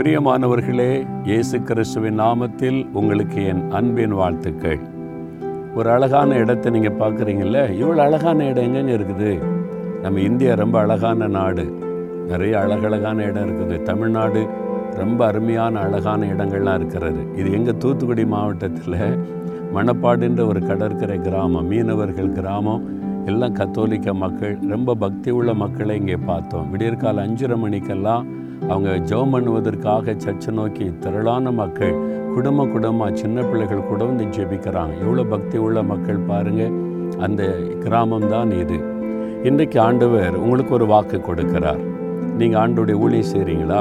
பிரியமானவர்களே இயேசு கிறிஸ்துவின் நாமத்தில் உங்களுக்கு என் அன்பின் வாழ்த்துக்கள். ஒரு அழகான இடத்தை நீங்கள் பார்க்குறீங்கள இவ்வளோ அழகான இடம் எங்கெங்க இருக்குது? நம்ம இந்தியா ரொம்ப அழகான நாடு. நிறைய அழகழகான இடம் இருக்குது. தமிழ்நாடு ரொம்ப அருமையான அழகான இடங்கள்லாம் இருக்கிறது. இது எங்கள் தூத்துக்குடி மாவட்டத்தில் மணப்பாடுன்ற ஒரு கடற்கரை கிராமம் மீனவர்கள் கிராமம் எல்லாம் கத்தோலிக்க மக்கள் ரொம்ப பக்தி உள்ள மக்களை இங்கே பார்த்தோம். விடியற்கால அஞ்சரை மணிக்கெல்லாம் அவங்க ஜெபம் பண்ணுவதற்காக சர்ச்சை நோக்கி திரளான மக்கள் குடும்ப குடும்பமாக சின்ன பிள்ளைகள் கூட வந்து ஜெபிக்கிறாங்க. எவ்வளோ பக்தி உள்ள மக்கள் பாருங்கள் அந்த கிராமம் தான் இது. இன்றைக்கு ஆண்டவர் உங்களுக்கு ஒரு வாக்கு கொடுக்கிறார். நீங்கள் ஆண்டோடைய ஊழியம் செய்கிறீங்களா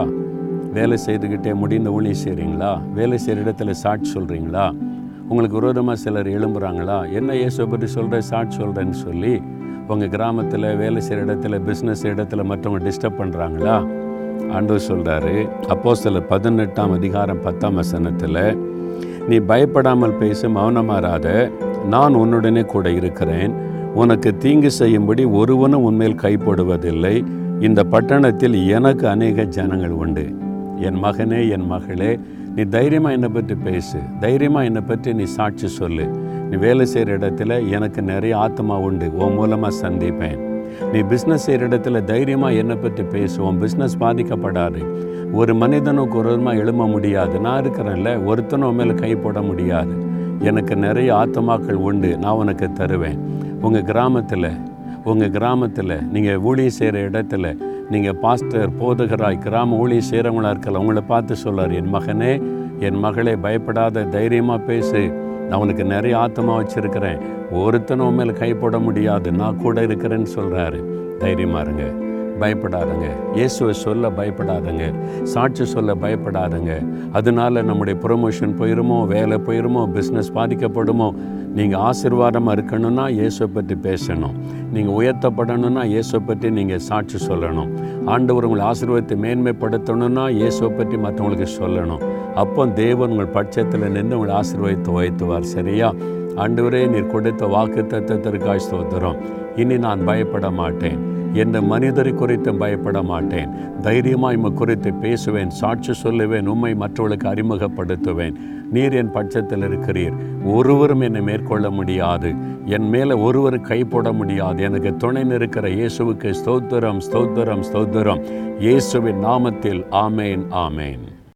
வேலை செய்துக்கிட்டே முடிந்த ஊழியம் செய்கிறீங்களா வேலை செய்கிற இடத்துல சாட்சி சொல்கிறீங்களா உங்களுக்கு விரோதமாக சிலர் எழும்புறாங்களா? என்ன இயேசுவை பற்றி சொல்கிற சாட்சி சொல்கிறேன்னு சொல்லி உங்கள் கிராமத்தில் வேலை செய்கிற இடத்துல பிஸ்னஸ் இடத்துல மற்றவங்க டிஸ்டர்ப் பண்ணுறாங்களா ஆண்டவர் சொல்கிறாரு அப்போ சில பதினெட்டாம் அதிகாரம் பத்தாம் வசனத்தில் நீ பயப்படாமல் பேச மௌனமாறாத. நான் உன்னுடனே கூட இருக்கிறேன். உனக்கு தீங்கு செய்யும்படி ஒருவனும் உண்மையில் கைப்படுவதில்லை இந்த பட்டணத்தில் எனக்கு அநேக ஜனங்கள் உண்டு. என் மகனே என் மகளே நீ தைரியமாக என்னை பற்றி பேசு. தைரியமாக என்னை பற்றி நீ சாட்சி சொல்லு. நீ வேலை செய்கிற இடத்துல எனக்கு நிறைய ஆத்மா உண்டு. உன் மூலமாக சந்திப்பேன். நீ பிஸ்னஸ் செய்கிற இடத்துல தைரியமாக என்னை பற்றி பேசுவோம் பிஸ்னஸ் பாதிக்கப்படாது. ஒரு மனிதனுக்கு ஒரு விதமாக எழும முடியாது. நான் இருக்கிறேன்ல ஒருத்தனும் மேலே கை போட முடியாது. எனக்கு நிறைய ஆத்மாக்கள் உண்டு நான் உனக்கு தருவேன். உங்கள் கிராமத்தில் உங்கள் கிராமத்தில் நீங்கள் ஊழியம் செய்கிற இடத்துல நீங்கள் பாஸ்டர் போதகராய் கிராம ஊழியம் செய்கிறவங்களா இருக்கல உங்களை பார்த்து சொல்லார் என் மகனே என் மகளே பயப்படாத தைரியமாக பேசு. நான் உனக்கு நிறைய ஆத்மா வச்சுருக்கிறேன். ஒருத்தனும் மேலே கை போட முடியாது. நான் கூட இருக்கிறேன்னு சொல்கிறாரு தைரியமாக இருங்க. பயப்படாதங்க. இயேசுவை சொல்ல பயப்படாதங்க. சாட்சி சொல்ல பயப்படாதங்க. அதனால நம்முடைய ப்ரொமோஷன் போயிருமோ வேலை போயிருமோ பிஸ்னஸ் பாதிக்கப்படுமோ நீங்கள் ஆசீர்வாதமாக இருக்கணும்னா இயேசுவை பற்றி பேசணும். நீங்கள் உயர்த்தப்படணும்னா இயேசுவை பற்றி நீங்கள் சாட்சி சொல்லணும். ஆண்டவர் உங்களை ஆசீர்வாதத்தை மேன்மைப்படுத்தணும்னா இயேசுவை பற்றி மற்றவங்களுக்கு சொல்லணும். அப்போ தேவன் உங்கள் பட்சத்தில் நின்று உங்களை ஆசீர்வாதத்தை வைத்துவார் சரியா? ஆண்டவரே நீர் கொடுத்த வாக்கு தத்துவத்திற்காய் ஸ்தோத்திரம். இனி நான் பயப்பட மாட்டேன். எந்த மனிதரை குறித்து பயப்பட மாட்டேன். தைரியமாக இம்மை குறித்து பேசுவேன் சாட்சி சொல்லுவேன் உண்மை மற்றவர்களுக்கு அறிமுகப்படுத்துவேன். நீர் என் பட்சத்தில் இருக்கிறீர். ஒருவரும் என்னை மேற்கொள்ள முடியாது. என் மேலே ஒருவர் கை போட முடியாது. எனக்கு துணை நிற்கிற இயேசுவுக்கு ஸ்தோத்திரம் ஸ்தோத்திரம் ஸ்தோத்திரம். இயேசுவின் நாமத்தில் ஆமேன் ஆமேன்.